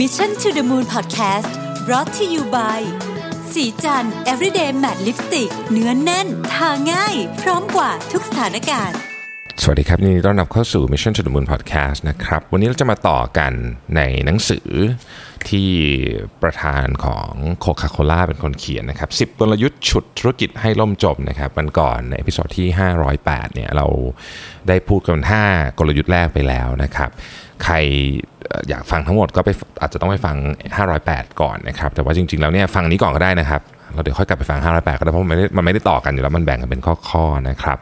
Mission to the Moon Podcast brought to you by ศรีจันทร์ everyday matte lipstick เนื้อแน่น ทาง่าย พร้อมกว่าทุกสถานการณ์ สวัสดีครับยินดีต้อนรับเข้าสู่ Mission to the Moon Podcast นะครับ วันนี้เราจะมาต่อกันในหนังสือที่ประธานของโคคาโคล่าเป็นคนเขียนนะครับ 10 กลยุทธ์ฉุดธุรกิจให้ล่มจมนะครับวันก่อนใน episode ที่ 508 เนี่ยเราได้พูดกัน 5 กลยุทธ์แรกไปแล้วนะครับ ใครอยากฟังทั้งหมดก็ไปอาจจะต้องไปฟัง 508 ก่อนนะครับ แต่ว่าจริง ๆ แล้วเนี่ยฟังนี้ก่อนก็ได้นะครับ เราเดี๋ยวค่อยกลับไปฟัง 508 ก็ได้เพราะมันไม่ได้มันไม่ได้ต่อกันอยู่แล้วมันแบ่งกันเป็นข้อๆนะครับ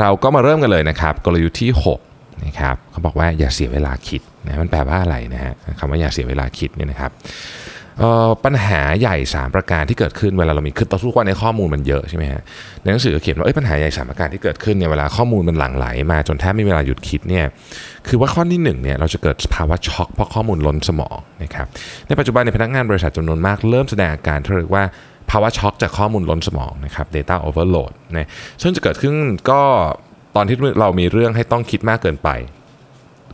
เราก็มาเริ่มกันเลยนะครับ กลยุทธ์ที่ 6 นะครับเขาบอกว่าอย่าเสียเวลาคิดนะมันแปลว่าอะไรนะฮะคำว่าอย่าเสียเวลาคิดเนี่ยนะครับ ปัญหาใหญ่ 3 ประการที่เกิดขึ้นเวลาเรามีคือทุกวันในข้อมูลมันเยอะใช่ไหมฮะในหนังสือเขียนว่าปัญหาใหญ่สามประการที่เกิดขึ้นเนี่ยเวลาข้อมูลมันหลั่งไหลมาจนแทบไม่มีเวลาหยุดคิดเนี่ยคือว่าข้อที่หนึ่งเนี่ยเราจะเกิดภาวะช็อกเพราะข้อมูลล้นสมองนะครับในปัจจุบันในพนักงานบริษัทจำนวนมากเริ่มแสดงอาการที่เรียกว่าภาวะช็อกจากข้อมูลล้นสมองนะครับ data overload นะซึ่งจะเกิดขึ้นก็ตอนที่เรามีเรื่องให้ต้องคิดมากเกินไป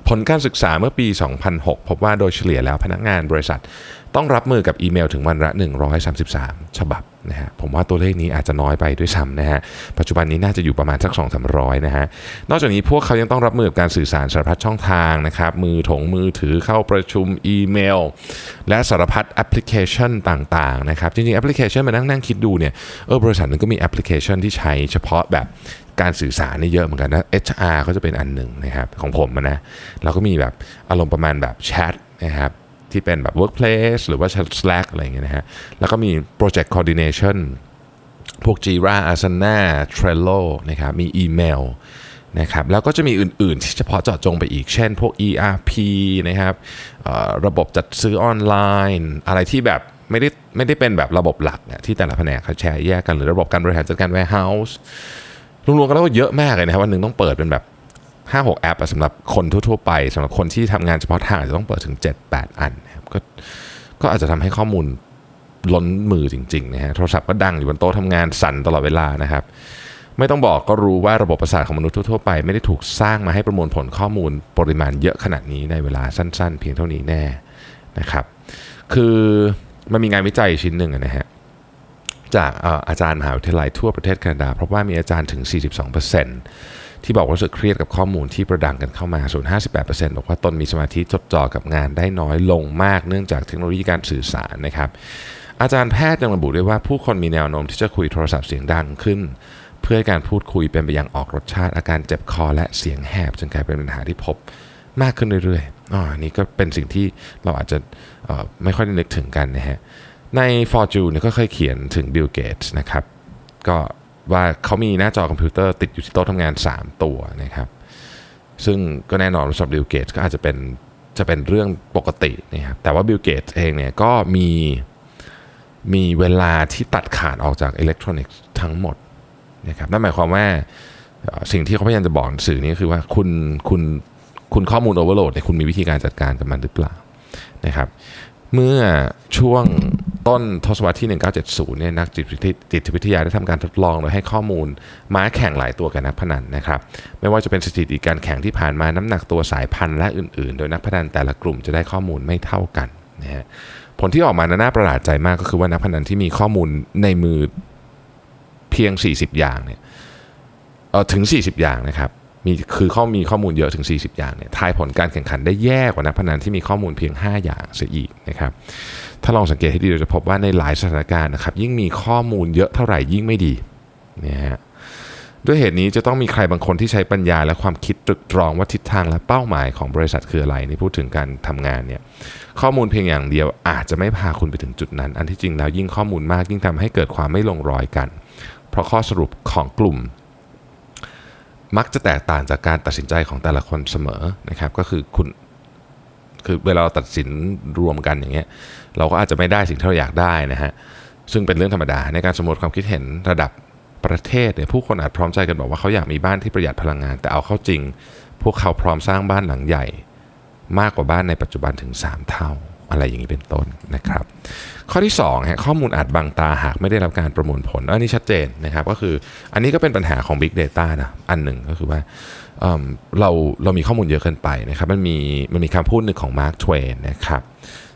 ผลการศึกษาเมื่อปี 2006 พบว่าโดยเฉลี่ยแล้วพนักงานบริษัท ต้องรับมือกับอีเมลถึงวันละ 133 ฉบับนะฮะผมว่าตัวเลขนี้อาจจะน้อยไปด้วยซ้ำนะฮะปัจจุบันนี้น่าจะอยู่ประมาณสัก2 3 0 0นะฮะนอกจากนี้พวกเขายังต้องรับมือกับการสื่อสารสารพัดช่องทางนะครับมือถงมือถือเข้าประชุมอีเมล และสารพัดแอปพลิเคชันต่างๆนะครับจริงๆแอปพลิเคชันมานั่งนั่งคิดดูเนี่ยเออบริษัทนึงก็มีแอปพลิเคชันที่ใช้เฉพาะแบบการสื่อสารนี่เยอะเหมือนกันนะ HR ก็จะเป็นอันหนึ่งนะครับของผมนะเราก็มีแบบอารมณ์ประมาณแบบแชทนะครับ ที่เป็นแบบ workplace หรือว่า Slack อะไรอย่างเงี้ยนะฮะแล้วก็มี project coordination พวก Jira Asana Trello นะครับมีอีเมลนะครับแล้วก็จะมีอื่น ๆ ที่เฉพาะเจาะจงไปอีก เช่นพวก ERP นะครับระบบจัดซื้อออนไลน์ อะไรที่แบบไม่ได้ไม่ได้เป็นแบบระบบหลักนี่ยที่แต่ละแผนกเขาแชร์แยกกันหรือระบบการบริหารจัดการ warehouse รวมๆกันแล้วก็เยอะมากเลยนะครับวันหนึ่งต้องเปิดเป็นแบบ 5 6 แอปสำหรับคนทั่ว ๆ ไปสำหรับคนที่ทำงานเฉพาะทางอาจจะต้องเปิดถึง 7 8 อันนะครับ ก็ก็อาจจะทำให้ข้อมูลล้นมือจริงๆนะฮะโทรศัพท์ก็ดังอยู่บนโต๊ะทำงานสั่นตลอดเวลานะครับ ไม่ต้องบอกก็รู้ว่าระบบประสาทของมนุษย์ทั่วไป ไม่ได้ถูกสร้างมาให้ประมวลผลข้อมูลปริมาณเยอะขนาดนี้ในเวลาสั้น ๆ เพียงเท่านี้แน่นะครับ คือมันมีงานวิจัยชิ้นหนึ่งนะฮะจากเอ่ออาจารย์มหาวิทยาลัยทั่วประเทศแคนาดาเพราะว่ามีอาจารย์ถึง 42% ที่บอกว่ารู้สึกเครียดกับข้อมูลที่ประดังกันเข้ามาส่วน 58%บอกว่าตนมีสมาธิจดจ่อกับงานได้น้อยลงมากเนื่องจากเทคโนโลยีการสื่อสารนะครับ อาจารย์แพทย์ยังระบุด้วยว่าผู้คนมีแนวโน้มที่จะคุยโทรศัพท์เสียงดังขึ้น เพื่อให้การพูดคุยเป็นไปอย่างออกรสชาติอาการเจ็บคอและเสียงแหบจนกลายเป็นปัญหาที่พบมากขึ้นเรื่อยๆอ๋อนนี้ก็เป็นสิ่งที่เราอาจจะออไม่ค่อยได้นึกถึงกันนะฮะใน Fortune เนี่ยก็เคยเขียนถึง Bill Gates นะครับ ก็ ว่าเขามีหน้าจอคอมพิวเตอร์ติดอยู่ที่โต๊ะทำงาน 3 ตัวนะครับ ซึ่งก็แน่นอนสำหรับ Bill Gates ก็อาจจะเป็นจะเป็นเรื่องปกตินะครับแต่ว่า Bill Gates เองเนี่ยก็มีมีเวลาที่ตัดขาดออกจากอิเล็กทรอนิกส์ทั้งหมดนะครับนั่นหมายความว่าสิ่งที่เขาพยายามจะบอกสื่อนี้คือว่าคุณคุณคุณข้อมูล overload เนี่ยคุณมีวิธีการจัดการกับมันหรือเปล่านะครับ เมื่อช่วงต้นทศวรรษที่ 1970 เนี่ยนักจิตวิทยาได้ทำการทดลองโดยให้ข้อมูลม้าแข่งหลายตัวกับนักพนันนะครับ ไม่ว่าจะเป็นสถิติการแข่งที่ผ่านมาน้ำหนักตัวสายพันธุ์และอื่นๆ โดยนักพนันแต่ละกลุ่มจะได้ข้อมูลไม่เท่ากันนะฮะผลที่ออกมาน่าประหลาดใจมากก็คือว่านักพนันที่มีข้อมูลในมือเพียง 40 อย่างเนี่ยเออถึง 40 อย่างนะครับ มีคือข้อมีข้อมูลเยอะถึง 40 อย่างเนี่ยทายผลการแข่งขันได้แย่กว่านักพนันที่มีข้อมูลเพียง 5 อย่างเสียอีกนะครับถ้าลองสังเกตให้ดีเราจะพบว่าในหลายสถานการณ์นะครับยิ่งมีข้อมูลเยอะเท่าไหร่ยิ่งไม่ดีนะฮะด้วยเหตุนี้จะต้องมีใครบางคนที่ใช้ปัญญาและความคิดตรึกตรองว่าทิศทางและเป้าหมายของบริษัทคืออะไรนี่พูดถึงการทำงานเนี่ยข้อมูลเพียงอย่างเดียวอาจจะไม่พาคุณไปถึงจุดนั้น อันที่จริงแล้วยิ่งข้อมูลมากยิ่งทำให้เกิดความไม่ลงรอยกัน เพราะข้อสรุปของกลุ่ม มักจะแตกต่างจากการตัดสินใจของแต่ละคนเสมอนะครับ ก็คือคุณคือเวลาเราตัดสินรวมกันอย่างเงี้ยเราก็อาจจะไม่ได้สิ่งที่เราอยากได้นะฮะซึ่งเป็นเรื่องธรรมดาในการสำรวจความคิดเห็นระดับประเทศเนี่ยผู้คนอาจพร้อมใจกันบอกว่าเขาอยากมีบ้านที่ประหยัดพลังงาน แต่เอาเข้าจริง พวกเขาพร้อมสร้างบ้านหลังใหญ่ มากกว่าบ้านในปัจจุบันถึง 3 เท่า อะไรอย่างนี้เป็นต้นนะครับ ข้อที่2ฮะข้อมูลอาจบังตาหากไม่ได้รับการประมวลผลอันนี้ชัดเจนนะครับก็คืออันนี้ก็เป็นปัญหาของ Big Data นะอันหนึ่งก็คือว่าเเราเรามีข้อมูลเยอะเกินไปนะครับมันมีมันมีคำพูดหนึ่งของ Mark Twain นะครับ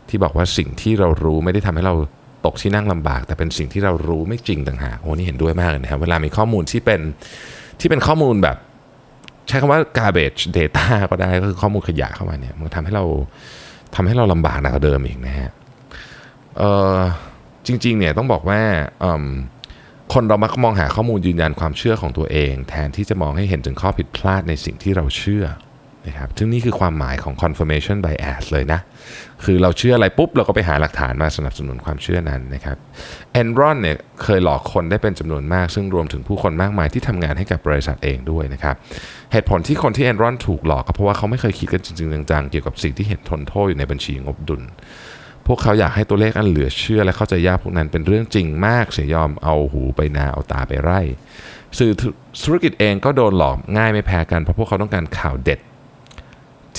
ที่บอกว่าสิ่งที่เรารู้ไม่ได้ทำให้เราตกที่นั่งลำบาก แต่เป็นสิ่งที่เรารู้ไม่จริงต่างหากโอ้นี่เห็นด้วยมากเลยนะครับเวลามีข้อมูลที่เป็นที่เป็นข้อมูลแบบ ใช้คำว่า garbage data ก็ได้ก็คือข้อมูลขยะเข้ามาเนี่ยมันทำให้เรา ทำให้เราลำบากหนักกว่าเดิมอีกนะฮะจริงๆเนี่ยต้องบอกว่าคนเรามักมองหาข้อมูลยืนยันความเชื่อของตัวเอง แทนที่จะมองให้เห็นถึงข้อผิดพลาดในสิ่งที่เราเชื่อ นะครับซึ่งนี่คือความหมายของ confirmation bias เลยนะ คือเราเชื่ออะไรปุ๊บ เราก็ไปหาหลักฐานมาสนับสนุนความเชื่อนั้นนะครับแอนรอนเนี่ยเคยหลอกคนได้เป็นจำนวนมาก ซึ่งรวมถึงผู้คนมากมายที่ทำงานให้กับบริษัทเองด้วยนะครับ เหตุผลที่คนที่แอนรอนถูกหลอกก็เพราะว่าเขาไม่เคยคิดกันจริงๆจังๆเกี่ยวกับสิ่งที่เห็นทนโทษอยู่ในบัญชีงบดุล พวกเขาอยากให้ตัวเลขอันเหลือเชื่อและเข้าใจยากพวกนั้นเป็นเรื่องจริงมาก เสียยอมเอาหูไปนาเอาตาไปไร่สื่อธุรกิจเองก็โดนหลอกง่ายไม่แพ้กันเพราะพวกเขาต้องการข่าวเด็ด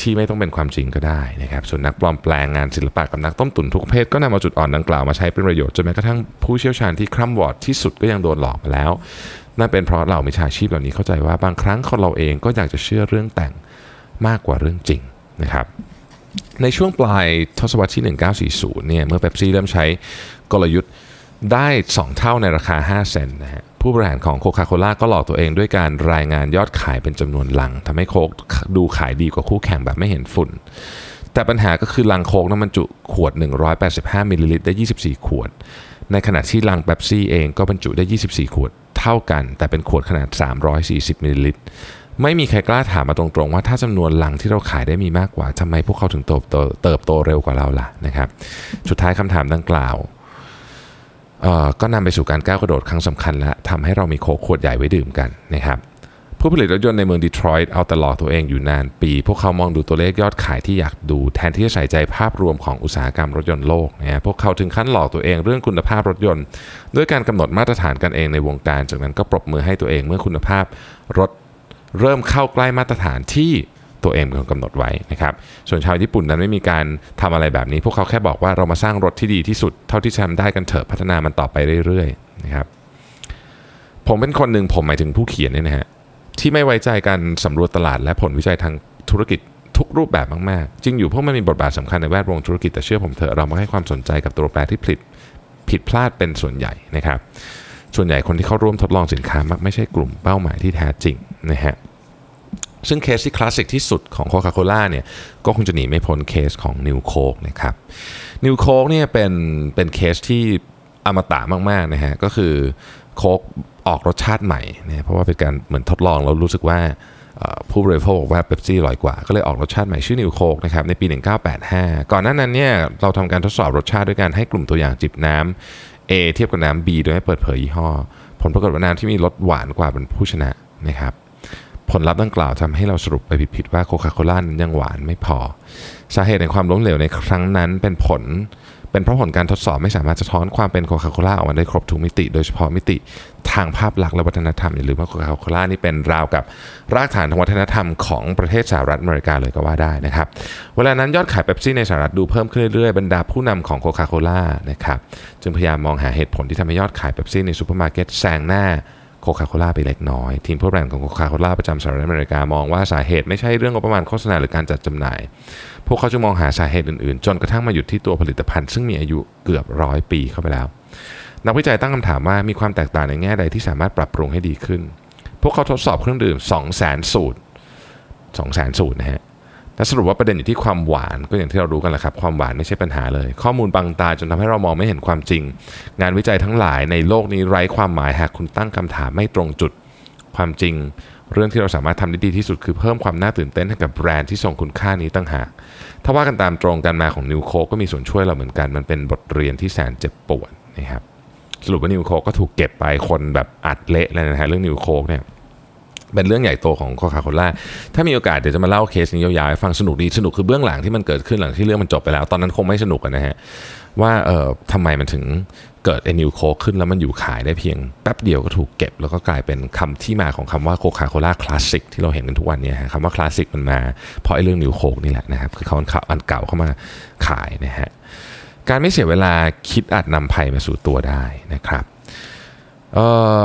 ที่ไม่ต้องเป็นความจริงก็ได้นะครับส่วนนักปลอมแปลงงานศิลปะกับนักต้มตุ๋นทุกประเพศก็นำเอาจุดอ่อนดังกล่าวมาใช้เป็นประโยชน์จนแม้กระทั่งผู้เชี่ยวชาญที่คร่ำวอดที่สุดก็ยังโดนหลอกมาแล้วนั่นเป็นเพราะเหล่ามิจฉาชีพเหล่านี้เข้าใจว่าบางครั้งคนเราเองก็อยากจะเชื่อเรื่องแต่งมากกว่าเรื่องจริงนะครับในช่วงปลายทศวรรษที่ 1940เนี่ยเมื่อเป๊ปซี่เริ่มใช้กลยุทธ์ได้ 2 เท่าในราคา 5 เซนต์นะฮะ ผู้บริหารของโคคาโคล่าก็หลอกตัวเองด้วยการรายงานยอดขายเป็นจำนวนลังทำให้โค้กดูขายดีกว่าคู่แข่งแบบไม่เห็นฝุ่น แต่ปัญหาก็คือลังโค้กนั้นบรรจุขวด 185มิลลิลิตรได้ 24 ขวด ในขณะที่ลังเป๊ปซี่เองก็บรรจุได้ 24 ขวดเท่ากัน แต่เป็นขวดขนาด 340มิลลิลิตรไม่มีใครกล้าถามมาตรงๆ ว่าถ้าจำนวนลังที่เราขายได้มีมากกว่าทำไมพวกเขาถึงเติบโตเติบโตเร็วกว่าเราล่ะนะครับ สุดท้ายคำถามดังกล่าว ก็นำไปสู่การก้าวกระโดดครั้งสำคัญและทำให้เรามีโค้กขวดใหญ่ไว้ดื่มกันนะครับผู้ผลิตรถยนต์ในเมืองดีทรอยต์เอาแต่หลอกตัวเองอยู่นานปี พวกเขามองดูตัวเลขยอดขายที่อยากดูแทนที่จะใส่ใจภาพรวมของอุตสาหกรรมรถยนต์โลกนะฮะพวกเขาถึงขั้นหลอกตัวเองเรื่องคุณภาพรถยนต์ ด้วยการกำหนดมาตรฐานกันเองในวงการ จากนั้นก็ปรบมือให้ตัวเองเมื่อคุณภาพรถเริ่มเข้าใกล้มาตรฐานที่ ตัวเองเป็นคนกำหนดไว้นะครับ ส่วนชาวญี่ปุ่นนั้นไม่มีการทำอะไรแบบนี้ พวกเขาแค่บอกว่าเรามาสร้างรถที่ดีที่สุดเท่าที่จะทำได้กันเถอะพัฒนามันต่อไปเรื่อยๆนะครับ ผมเป็นคนหนึ่งผมหมายถึงผู้เขียนเนี่ยนะฮะที่ไม่ไว้ใจการสำรวจตลาดและผลวิจัยทางธุรกิจทุกรูปแบบมากๆ จริงอยู่พราะมันมีบทบาทสำคัญในแวดวงธุรกิจแต่เชื่อผมเถอะเราไม่ให้ความสนใจกับตัวแปรที่ผิดผิดพลาดเป็นส่วนใหญ่นะครับ ส่วนใหญ่คนที่เข้าร่วมทดลองสินค้ามักไม่ใช่กลุ่มเป้าหมายที่แท้จริงนะฮะ ซึ่งเคสที่คลาสสิกที่สุดของโคคาโคล่าเนี่ยก็คงจะหนีไม่พ้นเคสของ New Coke นะครับ New Coke เนี่ยเป็นเป็นเคสที่อมตะมากๆนะฮะก็คือโค้กออกรสชาติใหม่นะเพราะว่าเป็นการเหมือนทดลองเรารู้สึกว่าผู้บริโภคบอกว่าเป๊ปซี่อร่อยกว่า ก็เลยออกรสชาติใหม่ชื่อ New Coke นะครับในปี 1985 ก่อนหน้านั้นเนี่ยเราทำการทดสอบรสชาติด้วยการให้กลุ่มตัวอย่างจิบน้ำ A เทียบกับน้ำ B โดยไม่เปิดเผยยี่ห้อ ผลปรากฏว่าน้ำที่มีรสหวานกว่าเป็นผู้ชนะนะครับ ผลลัพธ์ดังกล่าวทำให้เราสรุปไปผิดๆว่าโคคาโคล่านั้นยังหวานไม่พอ สาเหตุในความล้มเหลวในครั้งนั้นเป็นผลเป็นเพราะผลการทดสอบไม่สามารถสะท้อนความเป็นโคคาโคล่าออกมาได้ครบทุกมิติ โดยเฉพาะมิติทางภาพลักษณ์และวัฒนธรรมอย่าลืมว่าโคคาโคล่านี่เป็นราวกับรากฐานทางวัฒนธรรมของประเทศสหรัฐอเมริกาเลยก็ว่าได้นะครับ เวลานั้นยอดขายเป๊ปซี่ในสหรัฐดูเพิ่มขึ้นเรื่อยๆ บรรดาผู้นำของโคคาโคล่านะครับจึงพยายามมองหาเหตุผลที่ทำให้ยอดขายเป๊ปซี่ในซูเปอร์มาร์เก็ตแซงหน้า โคคาโคล่าไปเล็กน้อย ทีมผู้บริหารของโคคาโคล่าประจำสหรัฐอเมริกามองว่าสาเหตุไม่ใช่เรื่องงบประมาณโฆษณาหรือการจัดจำหน่าย พวกเขาจะมองหาสาเหตุอื่นๆ จนกระทั่งมาหยุดที่ตัวผลิตภัณฑ์ ซึ่งมีอายุเกือบร้อยปีเข้าไปแล้ว นักวิจัยตั้งคำถามว่ามีความแตกต่างในแง่ใดที่สามารถปรับปรุงให้ดีขึ้น พวกเขาทดสอบเครื่องดื่ม 2 0 0 0 0 0สูตร2 0 0 0 0สูตรนะฮะ และสรุปว่าประเด็นอยู่ที่ความหวานก็อย่างที่เรารู้กันแหละครับ ความหวานไม่ใช่ปัญหาเลย ข้อมูลบังตาจนทำให้เรามองไม่เห็นความจริง งานวิจัยทั้งหลายในโลกนี้ไร้ความหมายหากคุณตั้งคำถามไม่ตรงจุด ความจริง เรื่องที่เราสามารถทำได้ดีที่สุดคือเพิ่มความน่าตื่นเต้นให้กับแบรนด์ที่ทรงคุณค่านี้ตั้งหากถ้าว่ากันตามตรงกันมาของนิวโคก็มีส่วนช่วยเราเหมือนกันมันเป็นบทเรียนที่แสนเจ็บปวดนะครับสรุปว่า New Coke ก็ถูกเก็บไปโดนแบบอัดเละเลยนะฮะเรื่อง New Coke เนี่ย เป็นเรื่องใหญ่โตของโคคาโคล่าถ้ามีโอกาสเดี๋ยวจะมาเล่าเคสนี้ยาวๆให้ฟังสนุกดีสนุกคือเบื้องหลังที่มันเกิดขึ้นหลังที่เรื่องมันจบไปแล้ว ตอนนั้นคงไม่สนุกนะฮะว่าเอ่อทำไมมันถึงเกิดไอ้ New Coke ขึ้นแล้วมันอยู่ขายได้เพียงแป๊บเดียวก็ถูกเก็บ แล้วก็กลายเป็นคำที่มาของคำว่าโคคาโคล่าคลาสสิกที่เราเห็นกันทุกวันนี้ฮะคำว่าคลาสสิกมันมาเพราะไอ้เรื่อง New Coke นี่แหละนะครับคือเขาอันเก่าเข้ามาขายนะฮะการไม่เสียเวลาคิดอาจนำภัยมาสู่ตัวได้นะครับเอ่อ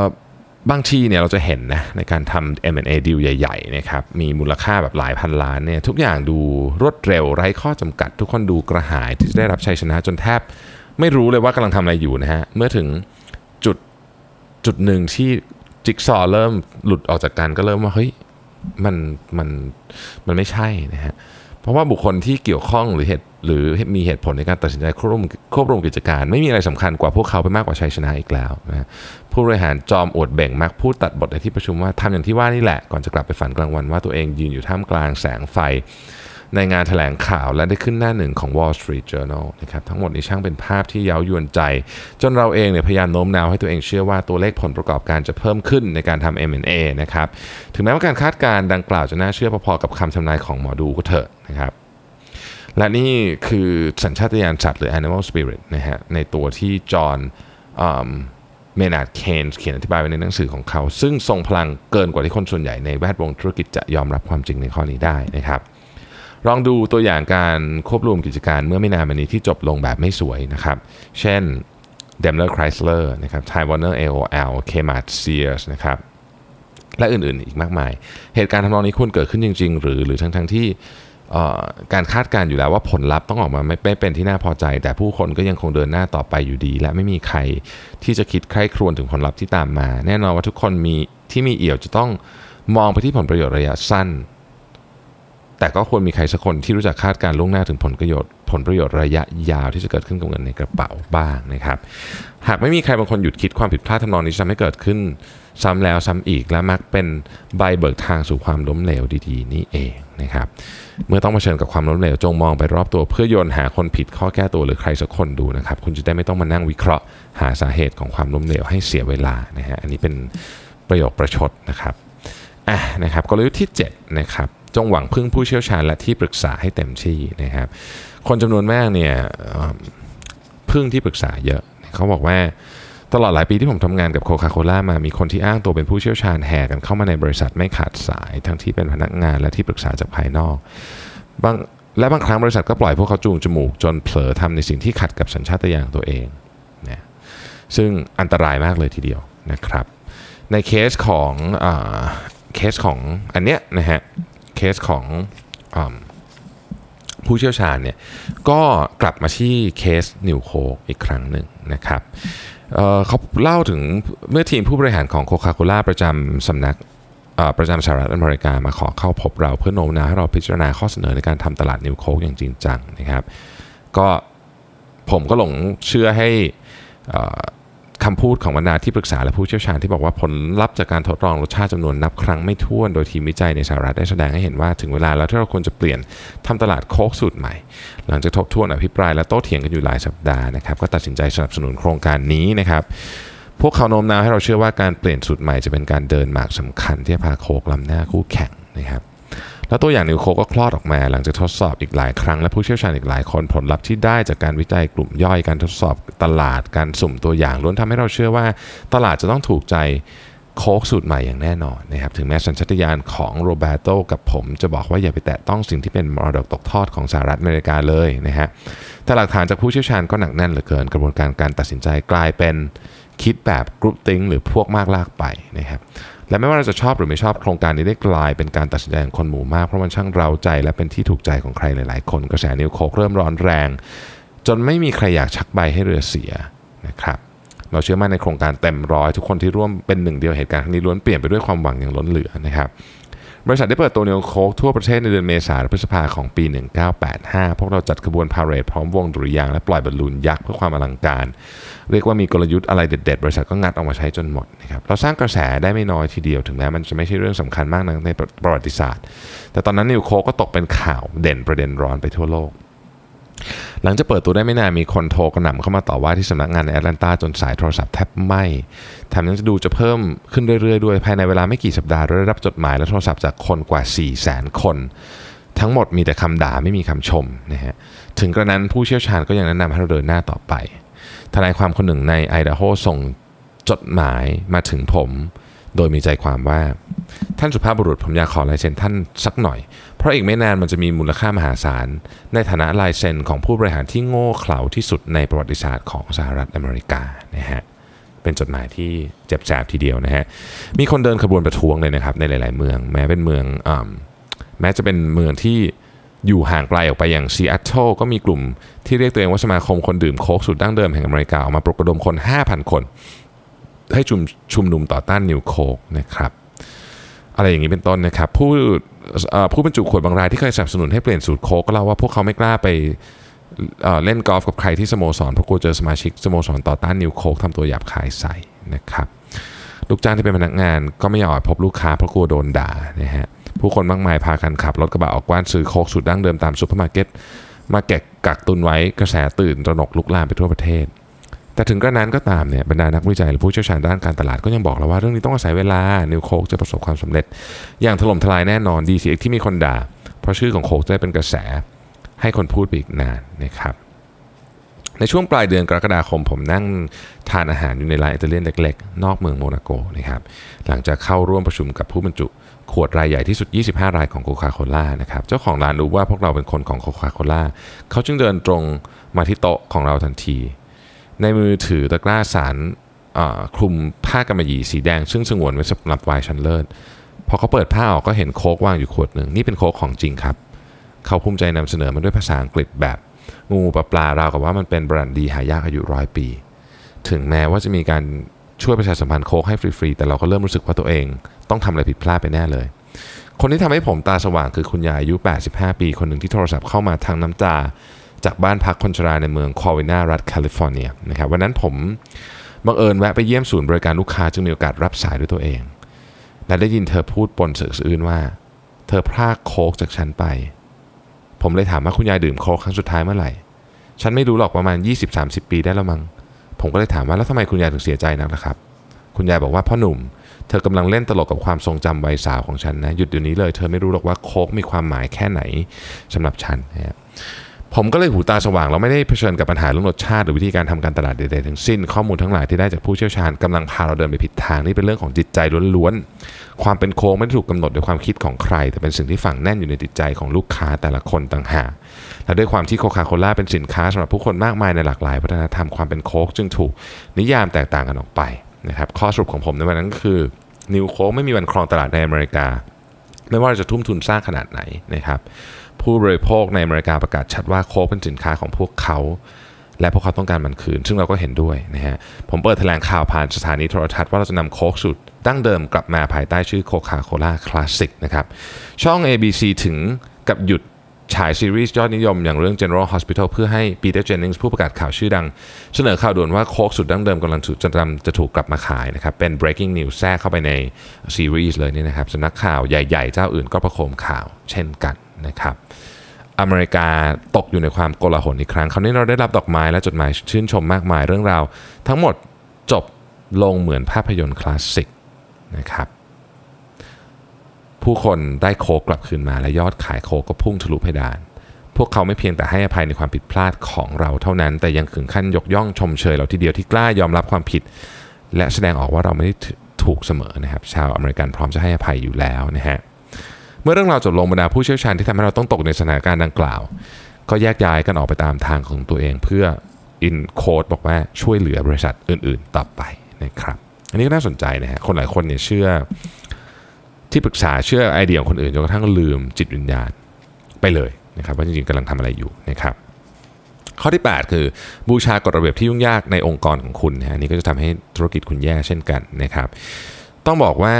บางทีเนี่ยเราจะเห็นนะในการทำ M&A ดีลใหญ่ๆนะครับมีมูลค่าแบบหลายพันล้านเนี่ยทุกอย่างดูรวดเร็วไร้ข้อจำกัด ทุกคนดูกระหายที่จะได้รับชัยชนะจนแทบ ไม่รู้เลยว่ากำลังทำอะไรอยู่นะฮะเมื่อถึงจุดจุดหนึ่งที่จิ๊กซอว์เริ่มหลุดออกจากกันก็เริ่มว่าเฮ้ยมันมันมันไม่ใช่นะฮะเพราะว่าบุคคลที่เกี่ยวข้องหรือเหตุ หรือมีเหตุผลในการตัดสินใจควบรวมควบรวมกิจการ ไม่มีอะไรสำคัญกว่าพวกเขาไปมากกว่าชัยชนะอีกแล้วนะฮะผู้บริหารจอมอวดเบ่งมักพูดตัดบทในที่ประชุมว่าทำอย่างที่ว่านี่แหละ ก่อนจะกลับไปฝันกลางวันว่าตัวเองยืนอยู่ท่ามกลางแสงไฟ ในงานแถลงข่าวและได้ขึ้นหน้าหนึ่งของ Wall Street Journal นะครับทั้งหมดนี้ช่างเป็นภาพที่เย้ายวนใจ จนเราเองเนี่ยพยายามโน้มน้าวให้ตัวเองเชื่อว่าตัวเลขผลประกอบการจะเพิ่มขึ้นในการทำ M&A นะครับถึงแม้ว่าการคาดการณ์ดังกล่าวจะน่าเชื่อพอๆกับคำทำนายของหมอดูก็เถอะนะครับ และนี่คือสัญชาตญาณสัตว์หรือ animal spirit นะฮะในตัวที่จอห์นเมนาร์ดเคนส์เขียนอธิบายไว้ในหนังสือของเขา ซึ่งทรงพลังเกินกว่าที่คนส่วนใหญ่ในแวดวงธุรกิจจะยอมรับความจริงในข้อนี้ได้นะครับ ลองดูตัวอย่างการควบรวมกิจการเมื่อไม่นานมานี้ที่จบลงแบบไม่สวยนะครับ เช่น Daimler Chrysler นะครับ Time Warner AOL Kmart Sears นะครับและอื่นๆอีกมากมาย เหตุการณ์ทำนองนี้ควรเกิดขึ้นจริง ๆ หรือหรือทั้งทั้งที่ การคาดการณ์อยู่แล้วว่าผลลัพธ์ต้องออกมาไม่เป็นที่น่าพอใจ แต่ผู้คนก็ยังคงเดินหน้าต่อไปอยู่ดี และไม่มีใครที่จะคิดใคร่ครวญถึงผลลัพธ์ที่ตามมา แน่นอนว่าทุกคนมีที่มีเอี่ยวจะต้องมองไปที่ผลประโยชน์ระยะสั้น แต่ก็ควรมีใครสักคนที่รู้จักคาดการล่วงหน้าถึงผลประโยชน์ ผลประโยชน์ระยะยาวที่จะเกิดขึ้นกับเงินในกระเป๋าบ้างนะครับ หากไม่มีใครบางคนหยุดคิดความผิดพลาดทำนองนี้จะไม่เกิดขึ้น ซ้ำแล้วซ้ำอีกและมักเป็นใบเบิกทางสู่ความล้มเหลวดีๆ นี่เองนะครับ เมื่อต้องเผชิญกับความล้มเหลวจงมองไปรอบตัวเพื่อโยนหาคนผิดข้อแก้ตัวหรือใครสักคนดูนะครับ คุณจะได้ไม่ต้องมานั่งวิเคราะห์ หาสาเหตุของความล้มเหลวให้เสียเวลานะฮะอันนี้เป็นประโยคประชดนะครับอะนะครับกลยุทธ์ที่7นะครับจงหวังพึ่งผู้เชี่ยวชาญและที่ปรึกษาให้เต็มที่นะครับ คนจำนวนมากเนี่ยพึ่งที่ปรึกษาเยอะ เขาบอกว่าตลอดหลายปีที่ผมทำงานกับโคคาโคล่ามามีคนที่อ้างตัวเป็นผู้เชี่ยวชาญแห่กันเข้ามาในบริษัทไม่ขาดสาย ทั้งที่เป็นพนักงานและที่ปรึกษาจากภายนอกบางและบางครั้งบริษัทก็ปล่อยพวกเขาจูงจมูก จนเผลอทำในสิ่งที่ขัดกับสัญชาตญาณตัวเองนะซึ่งอันตรายมากเลยทีเดียวนะครับ ในเคสของอเคสของอันเนี้ยนะฮะเคสของอ ผู้เชี่ยวชาญเนี่ยก็กลับมาที่เคสนิวโคอีกครั้งหนึ่งนะครับเขาเล่าถึงเมื่อทีมผู้บริหารของโคคาโคล่าประจำสำนักประจำสหรัฐอเมริกามาขอเข้าพบเราเพื่อโน้มน้าวให้เราพิจารณาข้อเสนอในการทำตลาดนิวโคกอย่างจริงจังนะครับ ก็ผมก็หลงเชื่อให้ คำพูดของบรรดาที่ปรึกษาและผู้เชี่ยวชาญที่บอกว่าผลลัพธ์จากการทดลองรสชาติจำนวนนับครั้งไม่ถ้วนโดยทีมวิจัยในสหรัฐได้แสดงให้เห็นว่าถึงเวลาแล้วที่เราควรจะเปลี่ยนทำตลาดโค้กสูตรใหม่ หลังจากทบทวนอภิปรายและโต้เถียงกันอยู่หลายสัปดาห์นะครับก็ตัดสินใจสนับสนุนโครงการนี้นะครับพวกเขาโน้มน้าวให้เราเชื่อว่าการเปลี่ยนสูตรใหม่จะเป็นการเดินหมากสำคัญที่จะพาโค้กลำหน้าคู่แข่งนะครับ แล้วตัวอย่างนิวโคก็คลอดออกมา หลังจากทดสอบอีกหลายครั้งและผู้เชี่ยวชาญอีกหลายคนผลลัพธ์ที่ได้จากการวิจัยกลุ่มย่อยการทดสอบตลาดการสุ่มตัวอย่างล้วนทำให้เราเชื่อว่า ตลาดจะต้องถูกใจโค้กสูตรใหม่อย่างแน่นอนนะครับถึงแม้สัญชาตญาณของโรเบอร์โตกับผมจะบอกว่าอย่าไปแตะต้องสิ่งที่เป็นมรดกตกทอดของสหรัฐอเมริกาเลยนะฮะแต่หลักฐานจากผู้เชี่ยวชาญก็หนักแน่นเหลือเกิน กระบวนการการตัดสินใจกลายเป็นคิดแบบ groupthink หรือพวกมากลากไปนะครับ และไม่ว่าเราจะชอบหรือไม่ชอบโครงการนี้ได้กลายเป็นการตัดสินใจของคนหมู่มากเพราะมันช่างเร้าใจและเป็นที่ถูกใจของใครหลาย ๆ คนกระแส New Coke เริ่มร้อนแรง จนไม่มีใครอยากชักใบให้เรือเสียนะครับเราเชื่อมั่นในโครงการเต็มร้อยทุกคนที่ร่วมเป็นหนึ่งเดียวเหตุการณ์ครั้งนี้ล้วนเปลี่ยนไปด้วยความหวังอย่างล้นเหลือนะครับบริษัทได้เปิดตัวนิวโคกทั่วประเทศในเดือนเมษายนพฤษภาของปี 1985 พวกเราจัดขบวนพาเหรดพร้อมวงดุริยางและปล่อยบอลลูนยักษ์เพื่อความอลังการ เรียกว่ามีกลยุทธ์อะไรเด็ดๆ บริษัทก็งัดออกมาใช้จนหมดนะครับเราสร้างกระแสได้ไม่น้อยทีเดียวถึงแม้มันจะไม่ใช่เรื่องสำคัญมากนักในประวัติศาสตร์ แต่ตอนนั้นนิวโคก็ตกเป็นข่าวเด่นประเด็นร้อนไปทั่วโลก หลังจากเปิดตัวได้ไม่นานมีคนโทรกระหน่ำเข้ามาต่อว่าที่สำนักงานในแอตแลนตาจนสายโทรศัพท์แทบไหม้แถมยังจะดูจะเพิ่มขึ้นเรื่อยๆด้วยภายในเวลาไม่กี่สัปดาห์เราได้รับจดหมายและโทรศัพท์จากคนกว่า 4 0 0แสนคน ทั้งหมดมีแต่คำด่าไม่มีคำชมนะฮะถึงกระนั้นผู้เชี่ยวชาญก็ยังแนะนำให้เราเดินหน้าต่อไป ทนายความคนหนึ่งในไอดาโฮส่งจดหมายมาถึงผม โดยมีใจความว่า ท่านสุภาพบุรุษผมอยากขอลายเซ็นท่านสักหน่อย เพราะอีกไม่นานมันจะมีมูลค่ามหาศาล ในฐานะลายเซ็นของผู้บริหารที่โง่เขลาที่สุดในประวัติศาสตร์ของสหรัฐอเมริกานะฮะเป็นจดหมายที่เจ็บแสบทีเดียวนะฮะ มีคนเดินขบวนประท้วงเลยนะครับในหลาย ๆ เมือง แม้เป็นเมืองอแม้จะเป็นเมืองที่ อยู่ห่างไกลออกไปอย่างซีแอตเทิลก็มีกลุ่มที่เรียกตัวเองว่าสมาคมคนดื่มโค้กสูตรดั้งเดิมแห่งอเมริกาออกมาปลุกระดมคน 5,000 คน ให้ชุมชุมนุมต่อต้าน New Coke นะครับอะไรอย่างนี้เป็นต้นนะครับ ผู้ผู้บรรจุขวดบางรายที่เคยสนับสนุนให้เปลี่ยนสูตรโค้กก็เล่าว่าพวกเขาไม่กล้าไปเล่นกอล์ฟกับใครที่สโมสรเพราะกลัวเจอสมาชิกสโมสรต่อต้าน New Coke ทำตัวหยาบคายใส่นะครับลูกจ้างที่เป็นพนักงานก็ไม่อยากออกพบลูกค้าเพราะกลัวโดนด่านะฮะ ผู้คนมากมายพากันขับรถกระบะออกกว้านซื้อโค้กสูตรดั้งเดิมตามซูเปอร์มาร์เก็ตมาแกะกักตุนไว้กระแสตื่นระหนกลุกลามไปทั่วประเทศ แต่ถึงกระนั้นก็ตามเนี่ยบรรดานักวิจัยและผู้เชี่ยวชาญด้านการตลาดก็ยังบอกเราว่าเรื่องนี้ต้องอาศัยเวลานิวโคกจะประสบความสำเร็จ อย่างถล่มทลายแน่นอนดีเสิที่มีคนด่า เพราะชื่อของโคกจะได้เป็นกระแสให้คนพูดไปอีกนานนะครับ ในช่วงปลายเดือนกรกฎาคม ผมนั่งทานอาหารอยู่ในร้านอิตาเลียนเล็กๆ นอกเมืองโมนาโกนะครับหลังจากเข้าร่วมประชุมกับผู้บรรจุขวดรายใหญ่ที่สุด 25 รายของโคคาโคล่านะครับ เจ้าของร้านรู้ว่าพวกเราเป็นคนของโคคาโคล่าเขาจึงเดินตรงมาที่โต๊ะของเราทันที ในมือถือตะกร้าสานคลุมผ้ากำมะหยี่สีแดง ซึ่งสงวนไว้สำหรับไวน์ชั้นเลิศพอเขาเปิดผ้าออกก็เห็นโค้กวางอยู่ขวดหนึ่งนี่เป็นโค้กของจริงครับ เขาภูมิใจนำเสนอมาด้วยภาษาอังกฤษแบบ งูๆ ปลาๆราวกับว่ามันเป็นบรั่นดีหายากอายุร้อยปี ถึงแม้ว่าจะมีการช่วยประชาสัมพันธ์โค้กให้ฟรีๆ แต่เราก็เริ่มรู้สึกว่าตัวเอง ต้องทำอะไรผิดพลาดไปแน่เลย คนที่ทำให้ผมตาสว่างคือคุณยายอายุ 85 ปี คนหนึ่งที่โทรศัพท์เข้ามาทั้งน้ำตา จากบ้านพักคนชราในเมือง Covina รัฐแคลิฟอร์เนียนะครับวันนั้นผมบังเอิญแวะไปเยี่ยมศูนย์บริการลูกค้าจึงมีโอกาสรับสายด้วยตัวเองและได้ยินเธอพูดปนเสียงสะอื้นว่า เธอพรากโค้กจากฉันไป ผมเลยถามว่าคุณยายดื่มโค้กครั้งสุดท้ายเมื่อไหร่ ฉันไม่รู้หรอกประมาณ 20-30 ปีได้แล้วมั้ง ผมก็เลยถามว่าแล้วทำไมคุณยายถึงเสียใจนักนะครับ คุณยายบอกว่าพ่อหนุ่ม เธอกำลังเล่นตลกกับความทรงจำวัยสาวของฉันนะ หยุดเดี๋ยวนี้เลย เธอไม่รู้หรอกว่าโค้กมีความหมายแค่ไหนสำหรับฉันนะครับ ผมก็เลยหูตาสว่างเราไม่ได้เผชิญกับปัญหาเรื่องรสชาติ หรือวิธีการทำการตลาดใดๆทั้งสิ้นข้อมูลทั้งหลายที่ได้จากผู้เชี่ยวชาญกำลังพาเราเดินไปผิดทางนี่เป็นเรื่องของจิตใจล้วนๆความเป็นโค้งไม่ได้ถูกกาหนดด้วยความคิดของใคร แต่เป็นสิ่งที่ฝังแน่นอยู่ในจิตใจของลูกค้าแต่ละคนต่างหากและด้วยความที่โคคาโคล่าเป็นสินค้าสำหรับผู้คนมากมายในหลากหลายวัฒนธรรมความเป็นโค้กจึงถูกนิยามแตกต่างกันออกไปนะครับข้อสรุปของผมในวันนั้นก็คือ New Coke ไม่มีวันครองตลาดในอเมริกา ไม่ว่าจะทุ่มทุนสร้างขนาดไหนนะครับ ผู้บริโภคในอเมริกาประกาศชัดว่าโค้กเป็นสินค้าของพวกเขา และพวกเขาต้องการมันคืน ซึ่งเราก็เห็นด้วยนะฮะผมเปิดแถลงข่าวผ่านสถานีโทรทัศน์ว่าเราจะนำโค้กสูตรดั้งเดิมกลับมาภายใต้ชื่อ Coca-Cola Classic นะครับช่อง ABC ถึงกับหยุดฉายซีรีส์ยอดนิยมอย่างเรื่อง General Hospital เพื่อให้ปีเตอร์เจนนิงส์ผู้ประกาศข่าวชื่อดัง เสนอข่าวด่วนว่าโค้กสูตรดั้งเดิมกำลังจะจะถูกกลับมาขายนะครับเป็น breaking news แทรกเข้าไปในซีรีส์เลยนี่นะครับสำนักข่าวใหญ่ ๆ เจ้าอื่นก็ประโคมข่าวเช่นกัน นะครับอเมริกาตกอยู่ในความโกลาหลอีกครั้ง คราวนี้เราได้รับดอกไม้และจดหมายชื่นชมมากมายเรื่องราว ทั้งหมดจบลงเหมือนภาพยนตร์คลาสสิกนะครับผู้คนได้โค้กกลับคืนมาและยอดขายโค้กก็พุ่งทะลุเพดาน พวกเขาไม่เพียงแต่ให้อภัยในความผิดพลาดของเราเท่านั้น แต่ยังถึงขั้นยกย่องชมเชยเราทีเดียวที่กล้ายอมรับความผิด และแสดงออกว่าเราไม่ได้ถูกเสมอนะครับ ชาวอเมริกันพร้อมจะให้อภัยอยู่แล้วนะฮะ เมื่อเรื่องราวจบลงบรรดาผู้เชี่ยวชาญที่ทำให้เราต้องตกในสถานการณ์ดังกล่าว ก็แยกย้ายกันออกไปตามทางของตัวเองเพื่อ in quote บอกว่าช่วยเหลือบริษัทอื่นๆต่อไปนะครับ อันนี้ก็น่าสนใจนะฮะคนหลายคนเนี่ยเชื่อที่ปรึกษาเชื่อไอเดียของคนอื่นจนกระทั่งลืมจิตวิญญาณไปเลยนะครับว่าจริงๆกำลังทำอะไรอยู่นะครับข้อที่ 8 คือบูชากฎระเบียบที่ยุ่งยากในองค์กรของคุณนะนี่ก็จะทำให้ธุรกิจคุณแย่เช่นกันนะครับ ต้องบอกว่า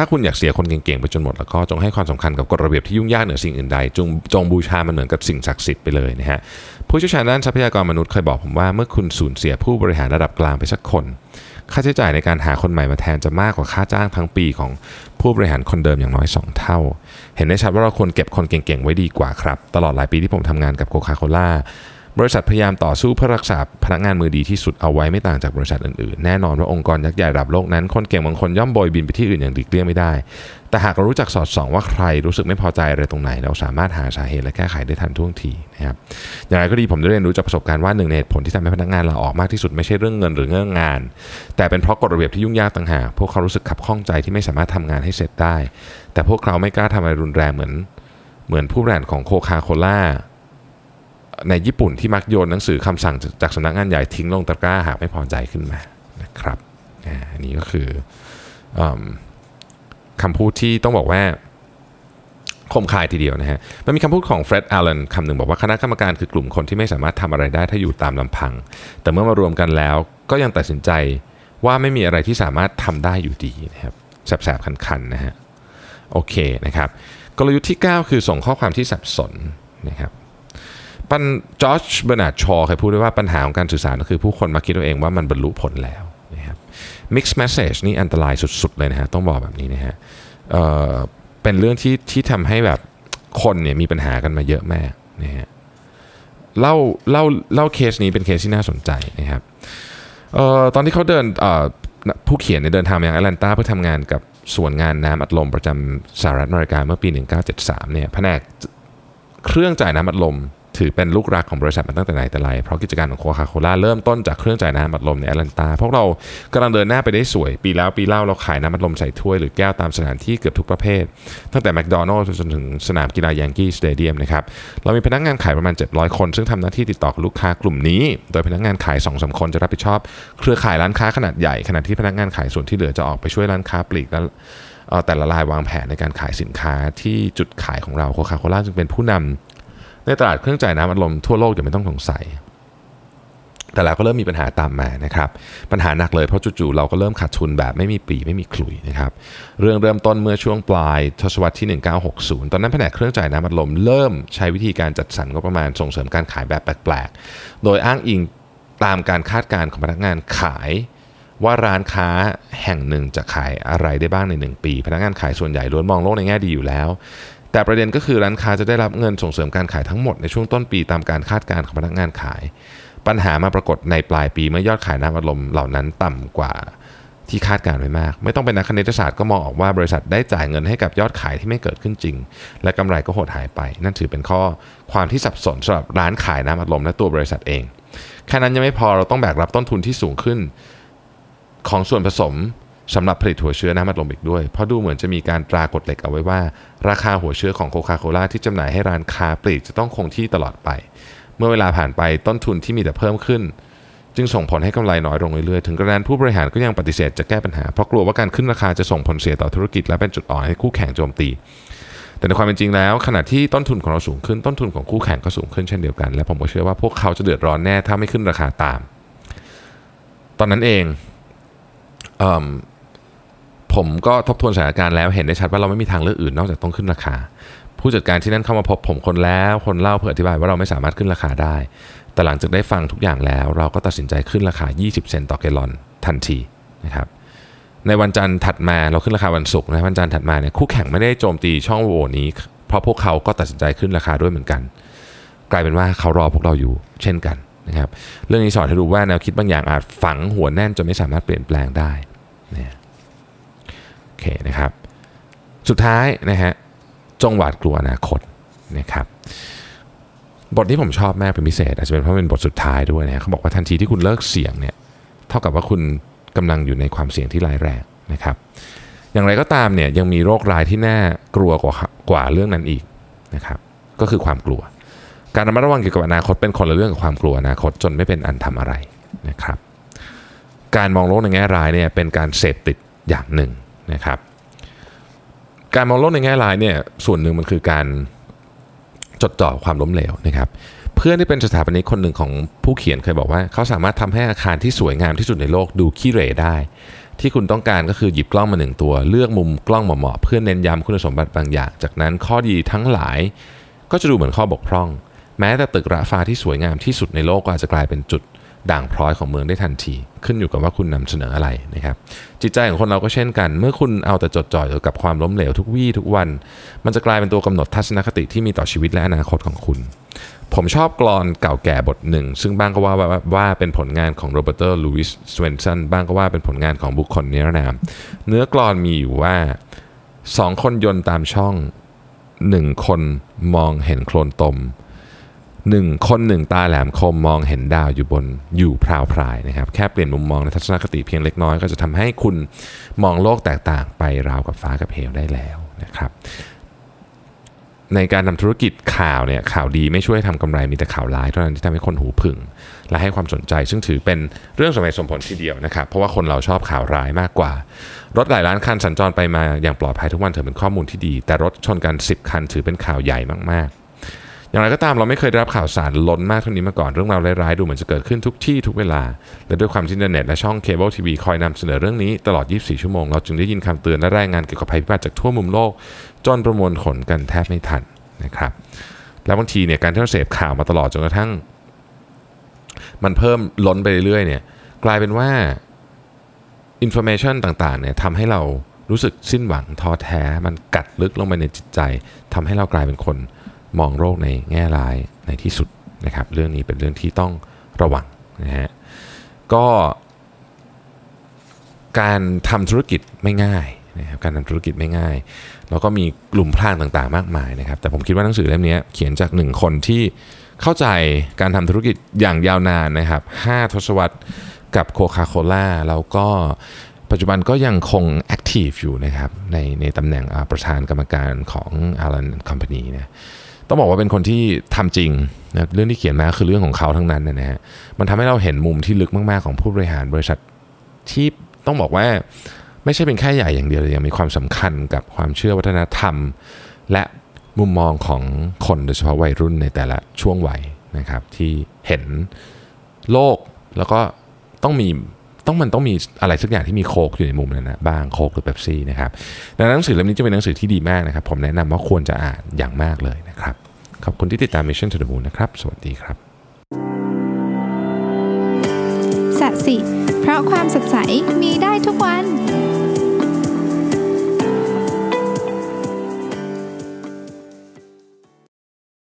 ถ้าคุณอยากเสียคนเก่งๆไปจนหมดแล้วก็จงให้ความสำคัญกับกฎระเบียบที่ยุ่งยากเหนือสิ่งอื่นใดจงจงบูชามันเหมือนกับสิ่งศักดิ์สิทธิ์ไปเลยนะฮะผู้เชี่ยวชาญด้านทรัพยากรมนุษย์เคยบอกผมว่าเมื่อคุณสูญเสียผู้บริหารระดับกลางไปสักคน ค่าใช้จ่ายในการหาคนใหม่มาแทนจะมากกว่าค่าจ้างทั้งปีของผู้บริหารคนเดิมอย่างน้อย 2 เท่า เห็นได้ชัดว่าเราควรเก็บคนเก่งๆไว้ดีกว่าครับ ตลอดหลายปีที่ผมทำงานกับโคคาโคล่า บริษัทพยายามต่อสู้เพื่อรักษาพนักงานมือดีที่สุดเอาไว้ไม่ต่างจากบริษัทอื่นๆ แน่นอนว่าองค์กรยักษ์ใหญ่ระดับโลกนั้น คนเก่งบางคนย่อมโบยบินไปที่อื่นอย่างดีเลี่ยงไม่ได้ แต่หากเรารู้จักสอดส่องว่าใครรู้สึกไม่พอใจอะไรตรงไหน เราสามารถหาสาเหตุและแก้ไขได้ทันท่วงทีนะครับ อย่างไรก็ดีผมได้เรียนรู้จากประสบการณ์ว่าหนึ่งในเหตุผลที่ทำให้พนักงานลาออกมากที่สุดไม่ใช่เรื่องเงินหรือเรื่องงาน แต่เป็นเพราะกฎระเบียบที่ยุ่งยากต่างหากพวกเขารู้สึกขับข้องใจที่ไม่สามารถทำงานให้เสร็จได้ แต่พวกเขาไม่กล้าทำอะไรรุนแรงเหมือน เหมือนผู้บริหารของโคคาโคล่า ในญี่ปุ่นที่มักโยนหนังสือคำสั่งจากสำนักงานใหญ่ทิ้งลงตะกร้าหากไม่พอใจขึ้นมานะครับอันนี้ก็คืออคำพูดที่ต้องบอกว่าคมคายทีเดียวนะฮะ มันมีคำพูดของเฟร็ดอัลเลนคำหนึ่งบอกว่าคณะกรรมการคือกลุ่มคนที่ไม่สามารถทำอะไรได้ถ้าอยู่ตามลำพัง แต่เมื่อมารวมกันแล้วก็ยังตัดสินใจว่าไม่มีอะไรที่สามารถทำได้อยู่ดีนะครับแสบๆคันๆนะฮะ โอเคนะครับ กลยุทธ์ที่ 9 คือส่งข้อความที่สับสนนะครับ ท่านจอร์จเบอร์นาร์ดชอเคยพูดไว้ว่าปัญหาของการสื่อสารก็คือผู้คนมักคิดไปเองว่ามันบรรลุผลแล้วนะครับ mixed message นี่อันตรายสุด ๆ เลยนะฮะต้องบอกแบบนี้นะฮะเเป็นเรื่องที่ที่ทำให้แบบคนเนี่ยมีปัญหากันมาเยอะมากนะฮะเล่าเล่าเล่าเคสนี้เป็นเคสที่น่าสนใจนะครับออตอนที่เขาเดินผู้เขียนเนี่ยเดินทางมายังแอตแลนตาเพื่อทำงานกับส่วนงานน้ำอัดลมประจำสหรัฐอเมริกาเมื่อปี 1973เนี่ยแผนกเครื่องจ่ายน้ำอัดลม ถือเป็นลูกรักของบริษัทมาตั้งแต่ไหนแต่ไรเพราะกิจการของโคคาโคล่าเริ่มต้นจากเครื่องจ่ายน้ำอัดลมในแอตแลนตาพวกเรากำลังเดินหน้าไปได้สวย ปีแล้วปีเล่าเราขายน้ำอัดลมใส่ถ้วยหรือแก้วตามสถานที่เกือบทุกประเภท ตั้งแต่แมคโดนัลล์จนถึงสนามกีฬายังกี้สเตเดียมนะครับเรามีพนักงานขายประมาณ 700 คน ซึ่งทำหน้าที่ติดต่อกับลูกค้ากลุ่มนี้ โดยพนักงานขาย2อสคนจะรับผิดชอบ เครือข่ายร้านค้าขนาดใหญ่ขณะที่พนักงานขายส่วนที่เหลือจะออกไปช่วยร้านค้าปลีกและแต่ละรายวางแผนในการขายสินค้าที่จุดขายของเราโคคาโคล่าจึงเป็นผู้นำ ในตลาดเครื่องจ่ายน้ำอัดลมทั่วโลกอย่าไม่ต้องสงสัย แต่แล้วก็เริ่มมีปัญหาตามมานะครับ ปัญหาหนักเลยเพราะจู่ๆเราก็เริ่มขาดทุนแบบไม่มีปีไม่มีคลุยนะครับ เรื่องเริ่มต้นเมื่อช่วงปลายทศวรรษที่ 1960 ตอนนั้นแผนกเครื่องจ่ายน้ำอัดลมเริ่มใช้วิธีการจัดสรรก็ประมาณส่งเสริมการขายแบบแปลกๆ โดยอ้างอิงตามการคาดการณ์ของพนักงานขายว่าร้านค้าแห่งหนึ่งจะขายอะไรได้บ้างใน 1 ปี พนักงานขายส่วนใหญ่ล้วนมองโลกในแง่ดีอยู่แล้ว แต่ประเด็นก็คือร้านค้าจะได้รับเงินส่งเสริมการขายทั้งหมดในช่วงต้นปีตามการคาดการณ์ของพนักงานขาย ปัญหามาปรากฏในปลายปีเมื่อยอดขายน้ำอัดลมเหล่านั้นต่ำกว่าที่คาดการไว้มาก ไม่ต้องเป็นนักคณิตศาสตร์ก็มองออกว่าบริษัทได้จ่ายเงินให้กับยอดขายที่ไม่เกิดขึ้นจริง และกำไรก็หดหายไป นั่นถือเป็นข้อความที่สับสนสำหรับร้านขายน้ำอัดลมและตัวบริษัทเองแค่นั้นยังไม่พอเราต้องแบกรับต้นทุนที่สูงขึ้น ของส่วนผสม สำหรับผลิตหัวเชื้อน้ำอัดลมอีกด้วย เพราะดูเหมือนจะมีการตรากฎเหล็กเอาไว้ว่า ราคาหัวเชื้อของโคคาโคล่าที่จำหน่ายให้ร้านค้าปลีกจะต้องคงที่ตลอดไป เมื่อเวลาผ่านไปต้นทุนที่มีแต่เพิ่มขึ้น จึงส่งผลให้กำไรน้อยลงเรื่อยๆ ถึงกระนั้นผู้บริหารก็ยังปฏิเสธจะแก้ปัญหา เพราะกลัวว่าการขึ้นราคาจะส่งผลเสียต่อธุรกิจและเป็นจุดอ่อนให้คู่แข่งโจมตี แต่ในความเป็นจริงแล้ว ขณะที่ต้นทุนของเราสูงขึ้นต้นทุนของคู่แข่งก็สูงขึ้นเช่นเดียวกัน และผมก็เชื่อว่าพวกเขาจะเดือดร้อนแน่ถ้าไม่ขึ้นราคาตาม ตอนนั้นเอง ผมก็ทบทวนสถานการณ์แล้วเห็นได้ชัดว่าเราไม่มีทางเลือกอื่นนอกจากต้องขึ้นราคา ผู้จัดการที่นั่นเข้ามาพบผมคนแล้วคนเล่าเพื่ออธิบายว่าเราไม่สามารถขึ้นราคาได้ แต่หลังจากได้ฟังทุกอย่างแล้ว เราก็ตัดสินใจขึ้นราคา 20 เซนต์ต่อแกลลอนทันทีนะครับในวันจันทร์ถัดมาเราขึ้นราคาวันศุกร์นะวันจันทร์ถัดมาเนี่ยคู่แข่งไม่ได้โจมตีช่องโหว่นี้ เพราะพวกเขาก็ตัดสินใจขึ้นราคาด้วยเหมือนกัน กลายเป็นว่าเขารอพวกเราอยู่เช่นกันนะครับเรื่องนี้สอนให้รู้ว่าแนวคิดบางอย่างอาจฝังหัวแน่นจนไม่สามารถเปลี่ยนแปลงได้นะ เคนะครับ สุดท้ายนะฮะจงหวาดกลัวอนาคตนะครับบทที่ผมชอบแม่เป็นพิเศษอาจจะเป็นเพราะเป็นบทสุดท้ายด้วยนะเขาบอกว่าทันทีที่คุณเลิกเสี่ยงเนี่ยเท่ากับว่าคุณกำลังอยู่ในความเสี่ยงที่ร้ายแรงนะครับ อย่างไรก็ตามเนี่ยยังมีโรคร้ายที่น่ากลัวกว่ากว่าเรื่องนั้นอีกนะครับก็คือความกลัว การระมัดระวังเกี่ยวกับอนาคตเป็นคนละเรื่องกับความกลัวอนาคตจนไม่เป็นอันทำอะไรนะครับ การมองโลกในแง่ร้ายเนี่ยเป็นการเสพติดอย่างหนึ่ง นะครับ การมองโลกในแง่ร้ายเนี่ยส่วนหนึ่งมันคือการจดจ่อความล้มเหลวนะครับ เพื่อนที่เป็นสถาปนิกคนหนึ่งของผู้เขียนเคยบอกว่า เขาสามารถทำให้อาคารที่สวยงามที่สุดในโลกดูขี้เหร่ได้ ที่คุณต้องการก็คือหยิบกล้องมาหนึ่งตัว เลือกมุมกล้องเหมาะๆเพื่อเน้นย้ำคุณสมบัติบางอย่าง จากนั้นข้อดีทั้งหลาย ก็จะดูเหมือนข้อบกพร่อง แม้แต่ตึกระฟ้าที่สวยงามที่สุดในโลกก็อาจจะกลายเป็นจุด ด่างพร้อยของเมืองได้ทันที ขึ้นอยู่กับว่าคุณนำเสนออะไรนะครับ จิตใจของคนเราก็เช่นกัน เมื่อคุณเอาแต่จดจ่อยกับความล้มเหลวทุกวี่ทุกวัน มันจะกลายเป็นตัวกำหนดทัศนคติที่มีต่อชีวิตและอนาคตของคุณ ผมชอบกรอนเก่าแก่บทหนึ่ง ซึ่งบ้างก็ว่าว่าวาเป็นผลงานของโรเบิร์ตลูอิสสเวนสันบ้างก็ว่าเป็นผลงานของบุคคลนิรนาม เนื้อกรอนมีอยู่ว่าสองคนยนต์ตามช่องหนึ่งคนมองเห็นโคลนตม หนึ่งคนหนึ่งตาแหลมคมมองเห็นดาวอยู่บนอยู่พราวพรายนะครับแค่เปลี่ยนมุมมองในทัศนคติเพียงเล็กน้อยก็จะทำให้คุณมองโลกแตกต่างไปราวกับฟ้ากับเหวได้แล้วนะครับในการทำธุรกิจข่าวเนี่ยข่าวดีไม่ช่วยทำกำไรมีแต่ข่าวร้ายเท่านั้นที่ทำให้คนหูผึ่ง และให้ความสนใจ ซึ่งถือเป็นเรื่องสมัยสมผลทีเดียวนะครับ เพราะว่าคนเราชอบข่าวร้ายมากกว่า รถหลายล้านคันสัญจรไปมาอย่างปลอดภัยทุกวันถือเป็นข้อมูลที่ดี แต่รถชนกัน 10 คันถือเป็นข่าวใหญ่มาก อย่างไรก็ตามเราไม่เคยได้รับข่าวสารล้นมากเท่านี้มาก่อนเรื่องราวร้ายๆดูเหมือนจะเกิดขึ้นทุกที่ทุกเวลา และด้วยความที่อินเทอร์เน็ตและช่องเคเบิลทีวีคอยนำเสนอเรื่องนี้ตลอด 24 ชั่วโมง เราจึงได้ยินคำเตือนและรายงานเกี่ยวกับภัยพิบัติจากทั่วมุมโลก จนประมวลผลกันแทบไม่ทันนะครับแล้วบางทีเนี่ยการที่เราเสพข่าวมาตลอดจนกระทั่ง มันเพิ่มล้นไปเรื่อยๆเนี่ยกลายเป็นว่า information ต่างๆเนี่ยทำให้เรารู้สึกสิ้นหวังท้อแท้ มันกัดลึกลงไปในจิตใจทำให้เรากลายเป็นคน มองโลกในแง่ร้ายในที่สุดนะครับ เรื่องนี้เป็นเรื่องที่ต้องระวังนะฮะก็การทำธุรกิจไม่ง่ายนะครับการทำธุรกิจไม่ง่าย แล้วก็มีหลุมพรางต่างๆ มากมายนะครับ แต่ผมคิดว่าหนังสือเล่มนี้เขียนจากหนึ่งคนที่เข้าใจการทำธุรกิจอย่างยาวนานนะครับ5ทศวรรษกับโคคาโคล่าแล้วก็ปัจจุบันก็ยังคง active อยู่นะครับในในตำแหน่งประธานกรรมการของ Allen Company นะ ต้องบอกว่าเป็นคนที่ทำจริงนะเรื่องที่เขียนมาคือเรื่องของเขาทั้งนั้นนะฮะมันทำให้เราเห็นมุมที่ลึกมาก ๆ ของผู้บริหารบริษัทที่ต้องบอกว่าไม่ใช่เป็นแค่ใหญ่อย่างเดียวเลยยังมีความสำคัญกับความเชื่อวัฒนธรรม และมุมมองของคนโดยเฉพาะวัยรุ่นในแต่ละช่วงวัยนะครับที่เห็นโลกแล้วก็ต้องมี ต้องมันต้องมีอะไรสักอย่างที่มีโคกอยู่ในมุมนั้นนะบ้างโคกหรือเบปซี่นะครับดังนั้นหนังสือเล่มนี้จะเป็นหนังสือที่ดีมากนะครับ ผมแนะนำว่าควรจะอ่านอย่างมากเลยนะครับ ขอบคุณที่ติดตาม Mission to the Moon นะครับ สวัสดีครับสัสิเพราะความสดใสมีได้ทุกวัน